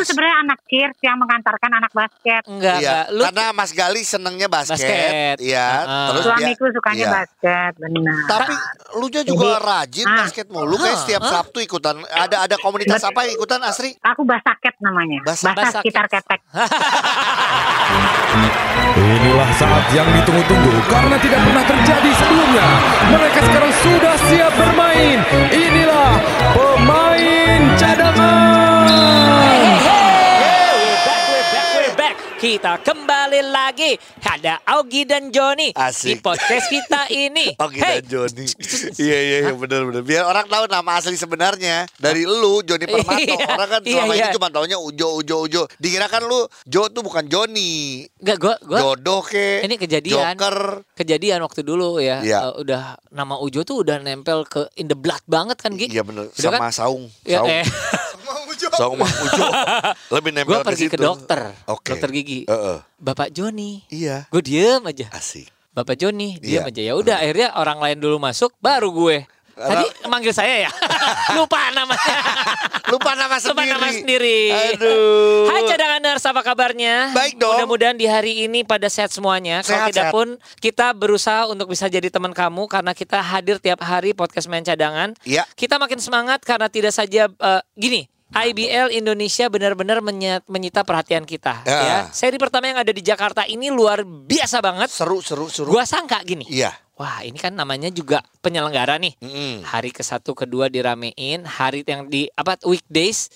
tuh sebenarnya anak cheers yang mengantarkan anak basket. Enggak, Iya, enggak. Lu karena Mas Gali senengnya basket, Basket. Iya. Heeh. Terus dia, Suamiku sukanya iya. basket, benar. Tapi lu juga rajin Ah. basket mulu kayak setiap Hah? Sabtu ikutan. Ada ada komunitas apa yang ikutan Asri? aku basaket namanya. Bas- Basah Basaket. sekitar ketek. Inilah saat yang ditunggu-tunggu karena tidak pernah terjadi sebelumnya. Mereka sekarang sudah siap bermain. Inilah pemain cadangan. Kita kembali lagi. Ada Augie dan Joni di podcast kita ini. Oke Hey, dan Joni. Iya iya iya benar benar. Biar orang tahu nama asli sebenarnya dari lu Joni Permato. Iya, orang kan iya, selama iya. ini cuma taunya Ujo Ujo Ujo. Dikira kan lu Jo tuh bukan Joni. Enggak, gua, gua Jodoh ke. ini kejadian. Joker. Kejadian waktu dulu ya. Iya. Eh, udah nama Ujo tuh udah nempel ke in the blood banget kan, Gi? Iya benar. Sama kan? Saung. Ya, Saung. eh. Saung Mang Ujo. Lebih nempel Gue ke pergi ke situ. dokter, Oke. dokter gigi. Heeh. Bapak Joni. Iya. Gue diem aja. Asik. Bapak Joni diem Iya. aja. Ya udah akhirnya orang lain dulu masuk, baru gue. Tadi manggil saya ya. Lupa namanya. Lupa nama Lupa sendiri. nama sendiri. Aduh. Hai cadanganers, apa kabarnya? Baik dong. Mudah-mudahan di hari ini pada sehat semuanya. Kalau Sehat, tidak sehat. pun kita berusaha untuk bisa jadi teman kamu karena kita hadir tiap hari podcast main cadangan. Iya. Kita makin semangat karena tidak saja eh, gini. IBL Indonesia benar-benar menyita perhatian kita Ya. ya. Seri pertama yang ada di Jakarta ini luar biasa banget. Seru seru seru. Gua sangka gini. Iya. Wah, ini kan namanya juga penyelenggara nih. Mm-mm. Hari ke satu kedua diramein, hari yang di apa weekdays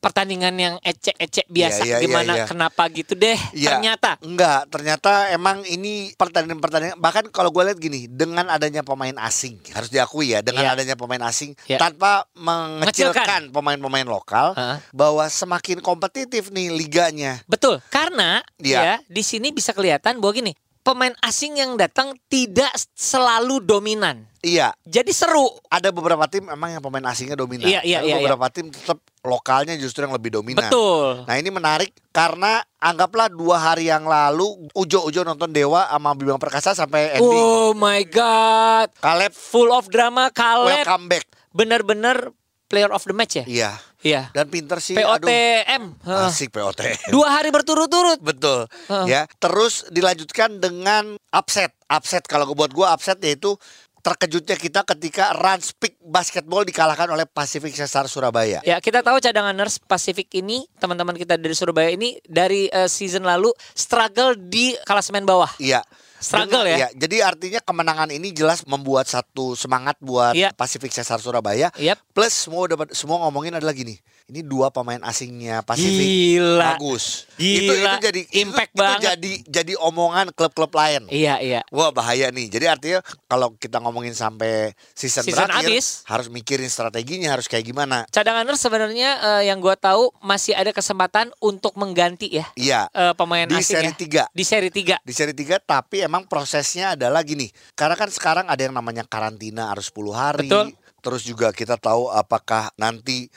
pertandingan yang ecek-ecek biasa Iya, iya, gimana iya, iya. kenapa gitu deh Iya. ternyata Enggak, ternyata emang ini pertandingan-pertandingan bahkan kalau gue lihat gini, dengan adanya pemain asing harus diakui ya, dengan Iya. adanya pemain asing Iya. tanpa mengecilkan pemain-pemain lokal Heeh. bahwa semakin kompetitif nih liganya. betul karena Iya. ya di sini bisa kelihatan bahwa gini pemain asing yang datang tidak selalu dominan Iya, jadi seru ada beberapa tim emang yang pemain asingnya dominan. Iya, iya, Tapi iya, beberapa tim tetap lokalnya justru yang lebih dominan. betul Nah ini menarik karena anggaplah dua hari yang lalu Ujo-Ujo nonton Dewa sama Bima Perkasa sampai ending. oh my god Kaleb full of drama Caleb welcome back. bener-bener player of the match ya Iya. iya Dan pinter sih. POTM. Asik POTM. dua hari berturut-turut Betul. Heeh. Ya, terus dilanjutkan dengan upset. Upset kalau buat gua upset yaitu terkejutnya kita ketika Rans Peak Basketball dikalahkan oleh Pacific Cesar Surabaya. Ya, kita tahu cadanganers Pasifik ini, teman-teman kita dari Surabaya ini dari eh, season lalu struggle di klasemen bawah. Iya. Struggle Dengan- ya? Jadi artinya kemenangan ini jelas membuat satu semangat buat Iya. Pacific Cesar Surabaya. Yap. Plus semua udah semua ngomongin adalah gini. Ini dua pemain asingnya Pasifik Gila. bagus. Gila. Itu itu jadi Impact itu, itu banget. jadi jadi omongan klub-klub lain. Iya, iya. Wah bahaya nih. Jadi artinya kalau kita ngomongin sampai season, Season terakhir habis. harus mikirin strateginya harus kayak gimana. Cadanganers sebenarnya eh, yang gua tahu masih ada kesempatan untuk mengganti ya Iya. eh, pemain Di asing seri ya. tiga. Di seri 3. Di seri 3 tapi emang prosesnya adalah gini. Karena kan sekarang ada yang namanya karantina harus 10 hari. Betul. Terus juga kita tahu apakah nanti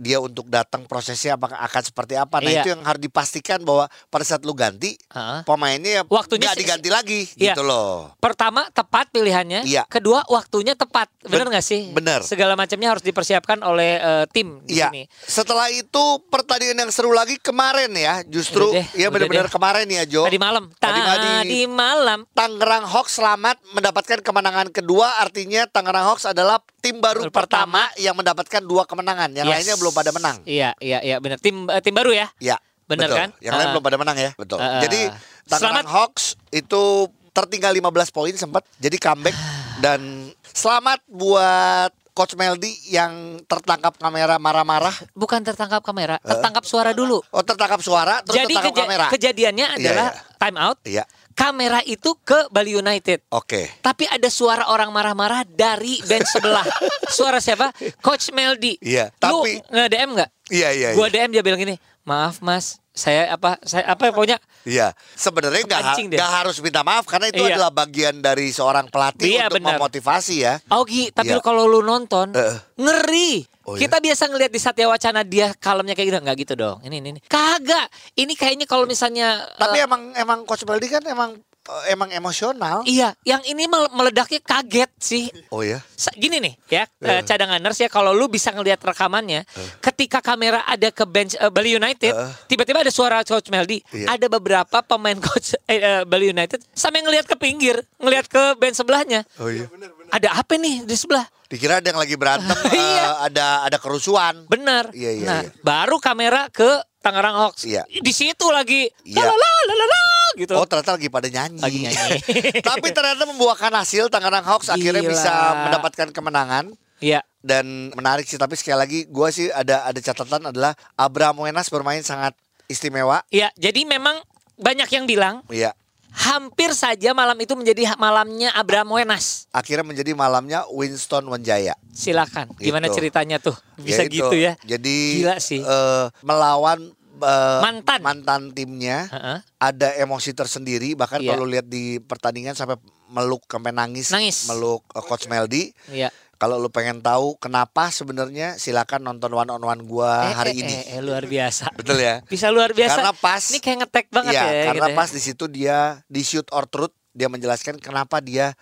dia untuk datang prosesnya apakah akan seperti apa. Nah Iya. itu yang harus dipastikan bahwa pada saat lu ganti Heeh. pemainnya ya Waktunya si- diganti lagi Iya. gitu loh. Pertama tepat pilihannya, Iya. kedua waktunya tepat. Bener Ben- nggak sih? bener. Segala macamnya harus dipersiapkan oleh eh, tim di Iya. sini. Setelah itu pertandingan yang seru lagi kemarin ya, justru Udah deh, ya benar-benar kemarin ya Jo. Tadi malam. Tadi Tadi, malam. Tangerang Hawks selamat mendapatkan kemenangan kedua, artinya Tangerang Hawks adalah tim baru Baru pertama. pertama yang mendapatkan dua kemenangan. Yang Yes. lainnya belum pada menang. Iya, iya, iya benar. Tim eh, tim baru ya. Ya, Bener betul. kan? Yang lain Ah. belum pada menang ya, betul. Ah. Jadi Tangerang Selamat. Hawks itu tertinggal 15 poin sempat jadi comeback dan selamat buat Coach Meldi yang tertangkap kamera marah-marah. Bukan tertangkap kamera, tertangkap suara dulu. Oh, tertangkap suara terus Jadi tertangkap keja- kamera. kejadiannya Iya, adalah iya. time out. Iya. Kamera itu ke Bali United. Oke. Tapi ada suara orang marah-marah dari bench sebelah. Suara siapa? Coach Meldi. Iya, Lu tapi- nge-DM nggak? Iya, iya, Gua iya. DM dia bilang gini, "Maaf Mas, saya apa saya apa ya pokoknya Iya, sebenarnya nggak nggak harus minta maaf karena itu Iya. adalah bagian dari seorang pelatih Iya, untuk benar. memotivasi ya. Augie, tapi Iya. kalau lu nonton Eh. ngeri. Oh, iya? Kita biasa ngelihat di Satya Wacana dia kalemnya kayak gitu nggak gitu dong. Ini ini, ini. Kagak. Ini kayaknya kalau misalnya Tapi eh, emang emang Coach Baldi kan emang eh, emang emosional. Iya, yang ini mel- meledaknya kaget sih. Oh ya. Sa- Gini nih ya, eh, cadanganers ya kalau lu bisa ngelihat rekamannya, ketika kamera ada ke bench eh, Bali United, tiba-tiba ada suara coach Meldi, Iya. ada beberapa pemain coach eh, eh, Bali United sampai ngelihat ke pinggir, ngelihat ke bench sebelahnya. Oh iya. Ada apa nih di sebelah? Dikira ada yang lagi berantem, Iya. eh, ada ada kerusuhan. Benar. Iya, iya, nah, iya. baru kamera ke Tangerang Hawks. Iya. Di situ lagi Iya. lalala lalala gitu. Oh ternyata lagi pada nyanyi. Lagi nyanyi. Tapi ternyata membuahkan hasil Tangerang Hawks akhirnya bisa mendapatkan kemenangan Iya. dan menarik sih. Tapi sekali lagi gue sih ada ada catatan adalah Abraham Wenas bermain sangat istimewa. Iya, jadi memang banyak yang bilang Iya. Hampir saja malam itu menjadi malamnya Abraham Wenas. Akhirnya menjadi malamnya Winston Wenjaya. Silakan. Gimana Gitu. ceritanya tuh? Bisa Ya itu. gitu ya? Jadi Gila sih. eh, melawan eh, Mantan. mantan timnya Heeh. ada emosi tersendiri bahkan Iya. kalau lihat di pertandingan sampai meluk sampai nangis, Nangis. meluk eh, coach Meldi. Iya. Kalau lu pengen tahu kenapa sebenarnya silakan nonton one on one gua Eh, hari eh, ini. eh, eh, luar biasa. Betul ya? Bisa luar biasa. Karena pas Ini kayak ngetek banget Iya, ya. karena gitu ya. pas di situ dia di shoot or truth dia menjelaskan kenapa dia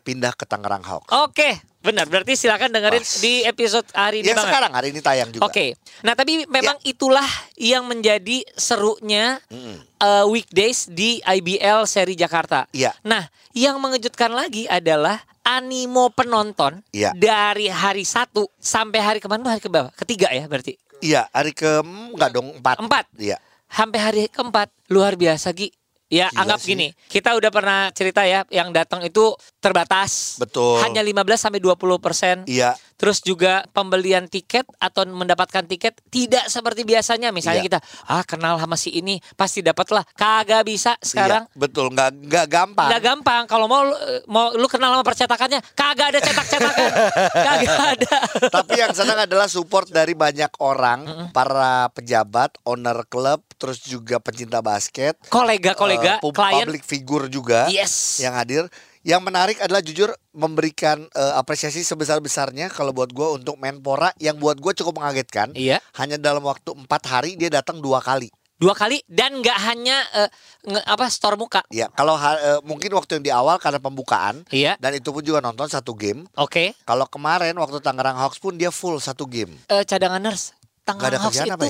pindah ke Tangerang Hawks. Oke, benar. Berarti silakan dengerin Pas. di episode hari ini ya banget. sekarang hari ini tayang juga. Oke. Nah, tapi memang itulah yang menjadi serunya Mm-mm. uh, weekdays di IBL seri Jakarta. Iya. Nah, yang mengejutkan lagi adalah animo penonton Iya. dari hari satu sampai hari ke mana? Hari ke berapa? Ketiga ya berarti. Iya, hari ke mm, enggak dong, empat. Empat. Iya. Sampai hari keempat luar biasa Gi. Ya Gila anggap sih. gini, kita udah pernah cerita ya yang datang itu terbatas. Betul. Hanya 15 sampai 20 persen. Iya. Terus juga pembelian tiket atau mendapatkan tiket tidak seperti biasanya. Misalnya Iya. kita ah kenal sama si ini pasti dapat lah. Kagak bisa sekarang. Iya, betul, nggak nggak gampang. Nggak gampang. Kalau mau mau lu kenal sama percetakannya, kagak ada cetak-cetakan. kagak ada. Tapi yang senang adalah support dari banyak orang, para pejabat, owner klub, terus juga pencinta basket, Kolega-kolega, eh, pub- klien. public figure juga Yes. yang hadir. Yang menarik adalah jujur memberikan eh, apresiasi sebesar-besarnya kalau buat gue untuk Menpora yang buat gue cukup mengagetkan. Iya. Hanya dalam waktu empat hari dia datang dua kali. Dua kali dan nggak hanya eh, nge- apa store muka. Ya kalau eh, mungkin waktu yang di awal karena pembukaan Iya. dan itu pun juga nonton satu game. Oke. Kalau kemarin waktu Tangerang Hawks pun dia full satu game. Eh, cadangan nurse. Tangerang ada kerjaan itu. apa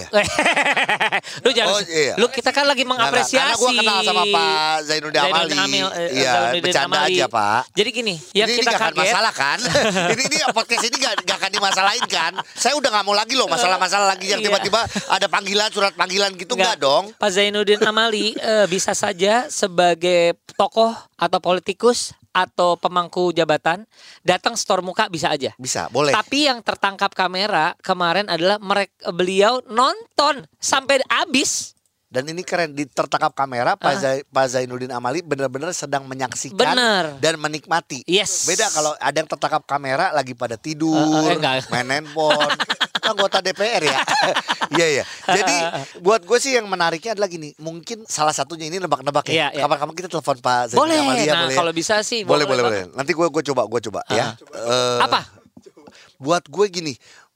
lu jangan. Oh, iya. Lu kita kan lagi mengapresiasi. Karena gue kenal sama Pak Zainuddin Amali. Amil, eh, iya, bercanda Amali. aja Pak. Jadi gini, yang ini kita nggak akan kaget. masalah kan? ini ini podcast ini gak, gak akan dimasalahin kan? Saya udah nggak mau lagi loh masalah-masalah lagi yang Iya. tiba-tiba ada panggilan surat panggilan gitu nggak dong? Pak Zainuddin Amali eh, bisa saja sebagai tokoh atau politikus atau pemangku jabatan datang store muka bisa aja. Bisa, boleh. Tapi yang tertangkap kamera kemarin adalah mereka beliau nonton sampai habis. Dan ini keren di tertangkap kamera Pak, Ah. Zai- Pak Zainuddin Amali benar-benar sedang menyaksikan Bener. dan menikmati. Yes. Beda kalau ada yang tertangkap kamera lagi pada tidur, eh, enggak. main handphone. anggota DPR ya. Iya iya. Jadi buat gue sih yang menariknya adalah gini, mungkin salah satunya ini nebak-nebak ya. Iya, iya. Kapan-kapan kita telepon Pak Zainuddin Boleh. Amali ya, nah, boleh. ya? kalau bisa sih boleh boleh boleh. banget. Nanti gue gue coba gue coba ya. Eh, Apa? Buat gue gini,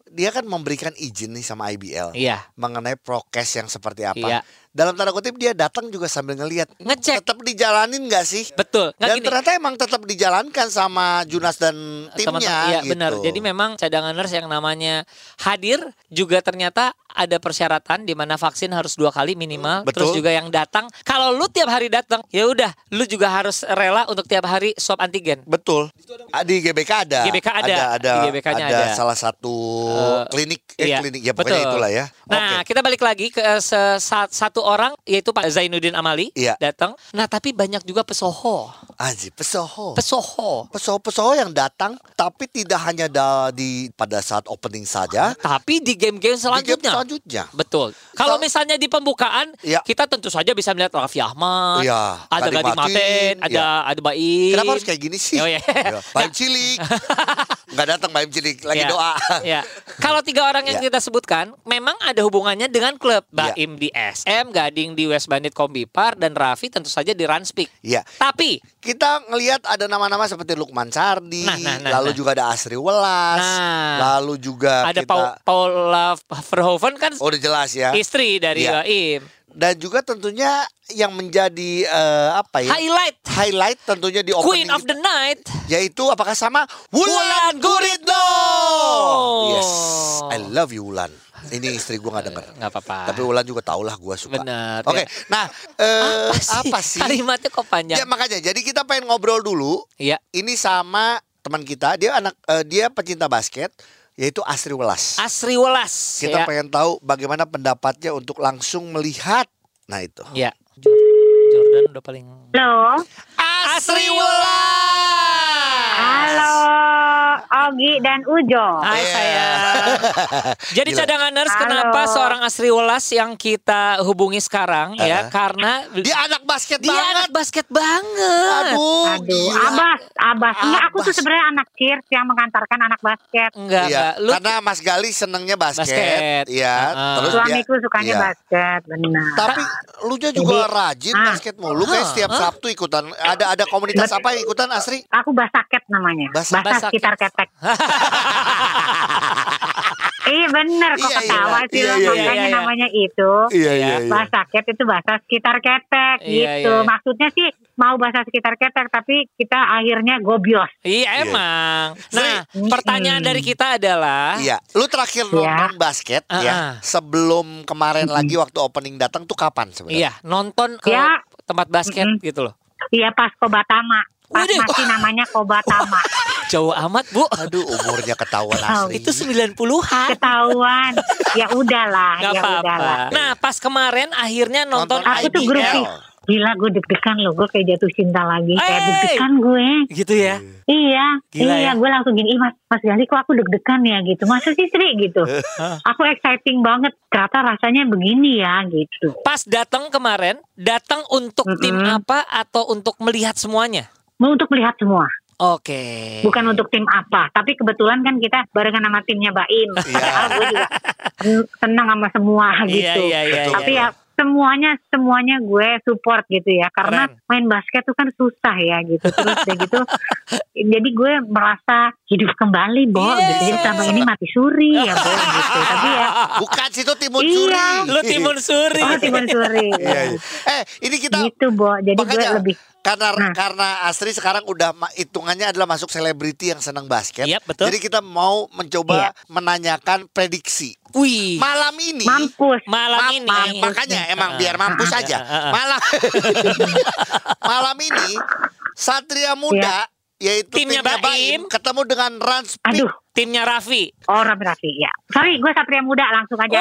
dia kan memberikan izin nih sama IBL Iya. mengenai prokes yang seperti apa. Iya. Dalam tanda kutip dia datang juga sambil ngelihat Ngecek. tetap dijalanin nggak sih? Betul. Nggak Dan gini. ternyata emang tetap dijalankan sama Junas dan timnya. Teman-teman, iya gitu. benar. Jadi memang cadanganers yang namanya hadir juga ternyata ada persyaratan di mana vaksin harus dua kali minimal. Betul. Terus juga yang datang, kalau lu tiap hari datang, ya udah, lu juga harus rela untuk tiap hari swab antigen. Betul. Ah, Di GBK ada. GBK ada. Ada, Di GBK-nya ada ada. salah satu Eh, klinik. Eh, iya, klinik. Ya pokoknya betul. itulah ya. Nah, Oke. kita balik lagi ke sa- satu orang yaitu Pak Zainuddin Amali Iya. datang. Nah, tapi banyak juga pesoho. Aji, pesoho. Pesoho. Pesoho-pesoho yang datang tapi tidak hanya da- di pada saat opening saja. Tapi di game-game Di game selanjutnya. selanjutnya. Betul. Kalau So- misalnya di pembukaan, Iya. kita tentu saja bisa melihat Raffi Ahmad, Iya, ada Gading Maten, Matin, ada iya. ada Baim. Kenapa harus kayak gini sih? Oh, iya. Ya, Baim Cilik. Nggak datang Baim Cilik, lagi Ya, doa. ya. Kalau tiga orang yang Ya. kita sebutkan, memang ada hubungannya dengan klub. Ya. Baim di SM, Gading di West Bandit Kombipar, dan Raffi tentu saja di Ranspik. Iya. Tapi Kita ngelihat ada nama-nama seperti Lukman Sardi, Nah, nah, nah, lalu nah. juga ada Asri Welas, Nah. lalu juga ada kita Paul, Paula Verhoeven kan Oh, udah jelas ya. istri dari Iya. Baim. dan juga tentunya yang menjadi eh, apa ya? Highlight Highlight tentunya di Queen of the Night. yaitu apakah sama Wulan Wulan. Guritno. Yes, I love you Wulan. Ini istri gua nggak denger. Nggak apa-apa. Tapi Wulan juga tau lah gua suka. Benar, Oke, ya. nah eh, apa sih? Kalimatnya kok panjang? Ya makanya, jadi kita pengen ngobrol dulu. Iya. Ini sama teman kita, dia anak eh, dia pecinta basket, yaitu Asri Welas. Asri Welas. Kita ya. pengen tahu bagaimana pendapatnya untuk langsung melihat. Nah itu. Ya. Jordan udah paling. Halo. Asri Welas. Halo. Ogi dan Ujo. Hai Iya. saya. Jadi Gila. cadanganers Halo. kenapa seorang Asri Welas yang kita hubungi sekarang ya Uh-huh. karena Dia anak basket dia banget. anak basket banget. Aduh, Aduh, gila. Abas, Abas. Enggak, aku tuh sebenarnya anak cheers yang mengantarkan anak basket. Enggak, Iya, enggak. Lu karena Mas Gali senengnya basket, Basket. Iya. Uh-uh. Terus Suamiku dia, sukanya iya. basket, benar. Tapi lu juga rajin Ah. basket mulu kayak setiap Hah? Sabtu ikutan. Ada ada komunitas Bet- apa yang ikutan Asri? Aku basaket namanya. Bas- Basah Basaket. sekitar ketek. Iya bener kok Iya, iya. ketawa sih Iya, lo iya, makanya iya, iya. namanya itu. Iya iya, Basaket itu bahasa sekitar ketek Iya, gitu. iya. Maksudnya sih mau bahasa sekitar ketek tapi kita akhirnya gobios. Iya Iya. emang. Nah, Sri. pertanyaan Hmm. dari kita adalah Iya, lu terakhir Iya. nonton basket Ah, ya ah. sebelum kemarin lagi waktu opening datang tuh kapan sebenarnya? Iya, nonton ke Ya. tempat basket Mm-mm. gitu loh. Iya pas Kobatama. Pas Waduh. masih namanya Kobatama. Jauh amat, Bu. Aduh, umurnya ketahuan Oh, Asri. Itu 90-an. Ketahuan. ya udahlah, Gak ya apa-apa. udahlah. Nah, pas kemarin akhirnya nonton, Nonton Aku tuh groupie. Gila gue deg-degan loh, gue kayak jatuh cinta lagi. Kayak Hey! deg-degan gue. gitu ya. Iya, Gila iya, ya. gue langsung gini, mas, mas Gali kok aku deg-degan ya gitu. Masa sih Sri gitu? aku exciting banget. Ternyata rasanya begini ya gitu. Pas datang kemarin, datang untuk tim Mm-mm. apa atau untuk melihat semuanya? Mau untuk melihat semua, Oke. bukan untuk tim apa. Tapi kebetulan kan kita barengan sama timnya Baim. Padahal gue juga senang sama semua Iya, gitu. iya, iya. Betul. Tapi iya. ya semuanya semuanya gue support gitu ya karena Keren. main basket tuh kan susah ya gitu terus udah gitu jadi gue merasa hidup kembali Bo Yes. gitu jadi selama ini mati suri ya Bo gitu tapi ya Bukan situ timun Iya. suri. Lu timun suri. oh timun suri Iya, iya. Eh, ini kita gitu Bo jadi gue lebih karena Nah. karena Astri sekarang udah ma- hitungannya adalah masuk selebriti yang senang basket. Yap, betul. Jadi kita mau mencoba Iya. menanyakan prediksi. Wih. Malam ini. Mampus. Malam ma- ini. ma- makanya emang biar mampus aja. Malam Malam ini Satria Muda yaitu Timnya timnya, Baim. Baim ketemu dengan Rans aduh. Timnya Raffi. oh Raffi Raffi ya sorry gue Satria Muda langsung aja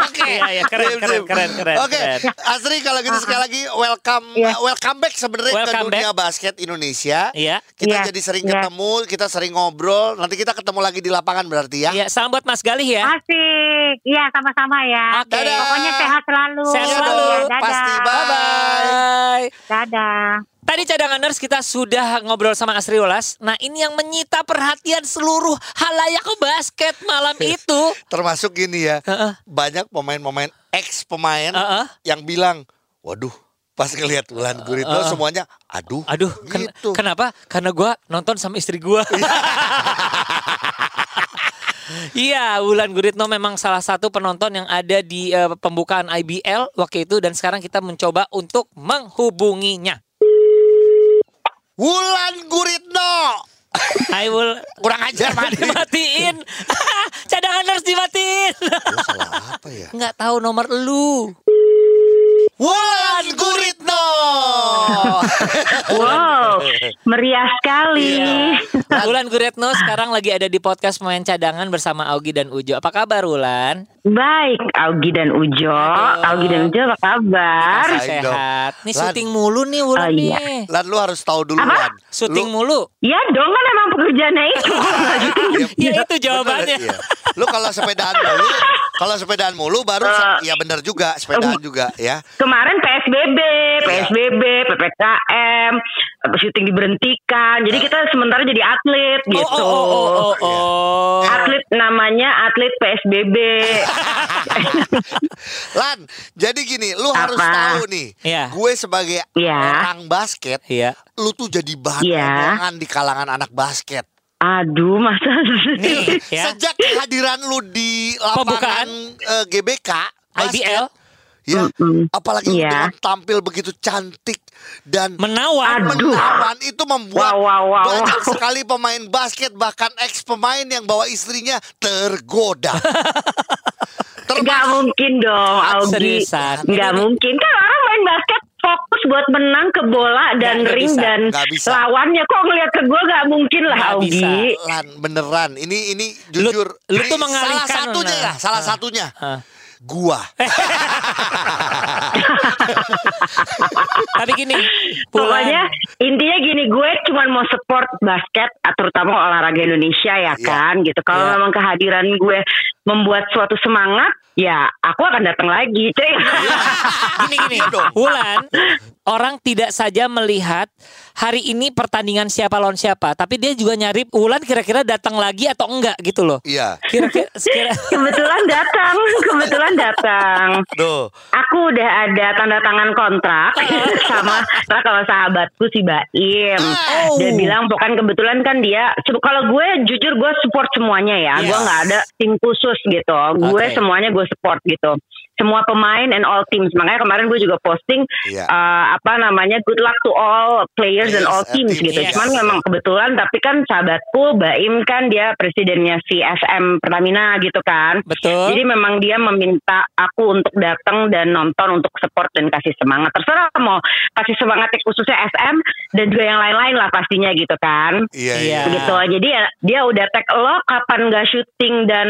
Oke, iya, iya, keren, Sip, keren, sip. keren, keren. Oke, keren. Asri kalau gitu sekali lagi welcome Iya. welcome back sebenarnya ke dunia basket Indonesia. Iya. Kita Iya, jadi sering iya. ketemu, kita sering ngobrol. Nanti kita ketemu lagi di lapangan berarti ya. Iya, salam buat Mas Galih ya. asik iya sama-sama ya Oke. Dadah. pokoknya sehat selalu Sehat Iya selalu. dong, dadah pasti. Bye. Bye. dadah Tadi cadanganers kita sudah ngobrol sama Asri Ulas. Nah ini yang menyita perhatian seluruh halayak basket malam itu. Termasuk gini ya, Heeh. banyak pemain-pemain ex pemain Heeh. yang bilang, waduh, pas ngelihat Wulan Guritno Heeh. semuanya, aduh, Aduh, ken- gitu. kenapa? Karena gua nonton sama istri gua. Iya, Wulan Guritno memang salah satu penonton yang ada di eh, pembukaan IBL waktu itu dan sekarang kita mencoba untuk menghubunginya. Wulan Guritno. Hai Wul, Kurang ajar mati. dimatiin. Cadangan harus dimatiin. Salah apa ya? Nggak tahu nomor lu. Wulan Guritno. Wow, meriah sekali. Iya. Wulan Guritno sekarang lagi ada di podcast pemain cadangan bersama Augie dan Ujo. Apa kabar Wulan? Baik, Augie dan Ujo. Aduh. Augie dan Ujo apa kabar? Masih dong. Sehat. Nih Lan. syuting mulu nih Wulan Oh, iya. nih. Lan lu harus tahu dulu Apa? Lan. Syuting Lu- mulu. Ya dong kan emang pekerjaannya itu. Ya itu jawabannya. Bener, iya. Lu kalau sepedaan mulu, kalau sepedaan mulu baru Eh. ya bener juga, sepedaan juga ya. Kemarin PSBB, Iya. PSBB, PPKM, syuting diberhentikan. Jadi kita sementara jadi atlet Oh, gitu. oh, oh, oh, oh, oh. Atlet namanya atlet PSBB. Lan, jadi gini, lu harus Apa? tahu nih. Iya. Gue sebagai Iya. orang basket, Iya. lu tuh jadi bahan Iya. omongan di kalangan anak basket. Aduh, masa Nih ya. Sejak kehadiran lu di lapangan Pembukaan. eh, GBK, IBL Ya, Mm-mm. apalagi Iya. dengan tampil begitu cantik dan menawan. Aduh. menawan itu membuat Wow, wow, wow, banyak wow. sekali pemain basket bahkan ex pemain yang bawa istrinya tergoda. Termasuk mungkin dong. Seriusan. Nggak mungkin kan orang main basket fokus buat menang ke bola dan nggak ring bisa, dan bisa. lawannya kok ngeliat ke gue nggak mungkin lah bisa. Augie. Lan beneran. Ini ini Lu- jujur. lu tuh Ini mengalihkan, salah satunya ya, salah Ah. satunya. Ah. Gua. Tapi gini, Pokoknya intinya gini gue cuma mau support basket ah, terutama olahraga Indonesia ya Iya. kan gitu. Kalau Iya. memang kehadiran gue membuat suatu semangat ya aku akan datang lagi. cuy. gini gini, Wulan, orang tidak saja melihat hari ini pertandingan siapa lawan siapa, tapi dia juga nyari Wulan kira-kira datang lagi atau enggak gitu loh. Iya. Kira-kira sekira- kebetulan datang, kebetulan datang. Tuh. Aku udah ada tanda tangan kontrak sama sama sahabatku si Baim. Oh. Dia bilang pokoknya kebetulan kan dia kalau gue jujur gue support semuanya ya. Gue Yes. nggak ada tim khusus gitu. Gue semuanya gue support gitu. Semua pemain and all teams. Makanya kemarin gue juga posting Iya. eh, apa namanya good luck to all players and all teams teams, gitu. yes. Cuman memang kebetulan tapi kan sahabatku Baim kan dia presidennya si SM Pertamina gitu kan. Betul. Jadi memang dia meminta aku untuk datang dan nonton untuk support dan kasih semangat. Terserah mau kasih semangat khususnya SM dan juga yang lain-lain lah pastinya gitu kan. Iya, Iya. iya. Begitu. Jadi ya, dia udah tag lo kapan gak syuting dan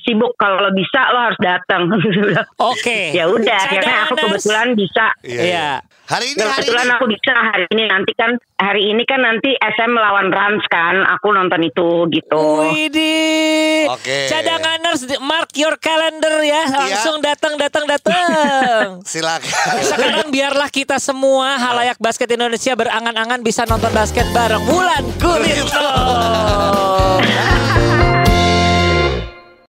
sibuk kalau bisa lo harus datang. Oke. ya udah akhirnya aku kebetulan bisa. Iya. Iya. Hari ini hari Kebetulan ini. aku bisa hari ini nanti kan hari ini kan nanti SM melawan Rans kan. Aku nonton itu gitu. Widih. Oke. Cadanganers mark your calendar ya. Langsung datang datang datang. Silakan. Sekarang biarlah kita semua halayak basket Indonesia berangan-angan bisa nonton basket bareng Wulan Guritno.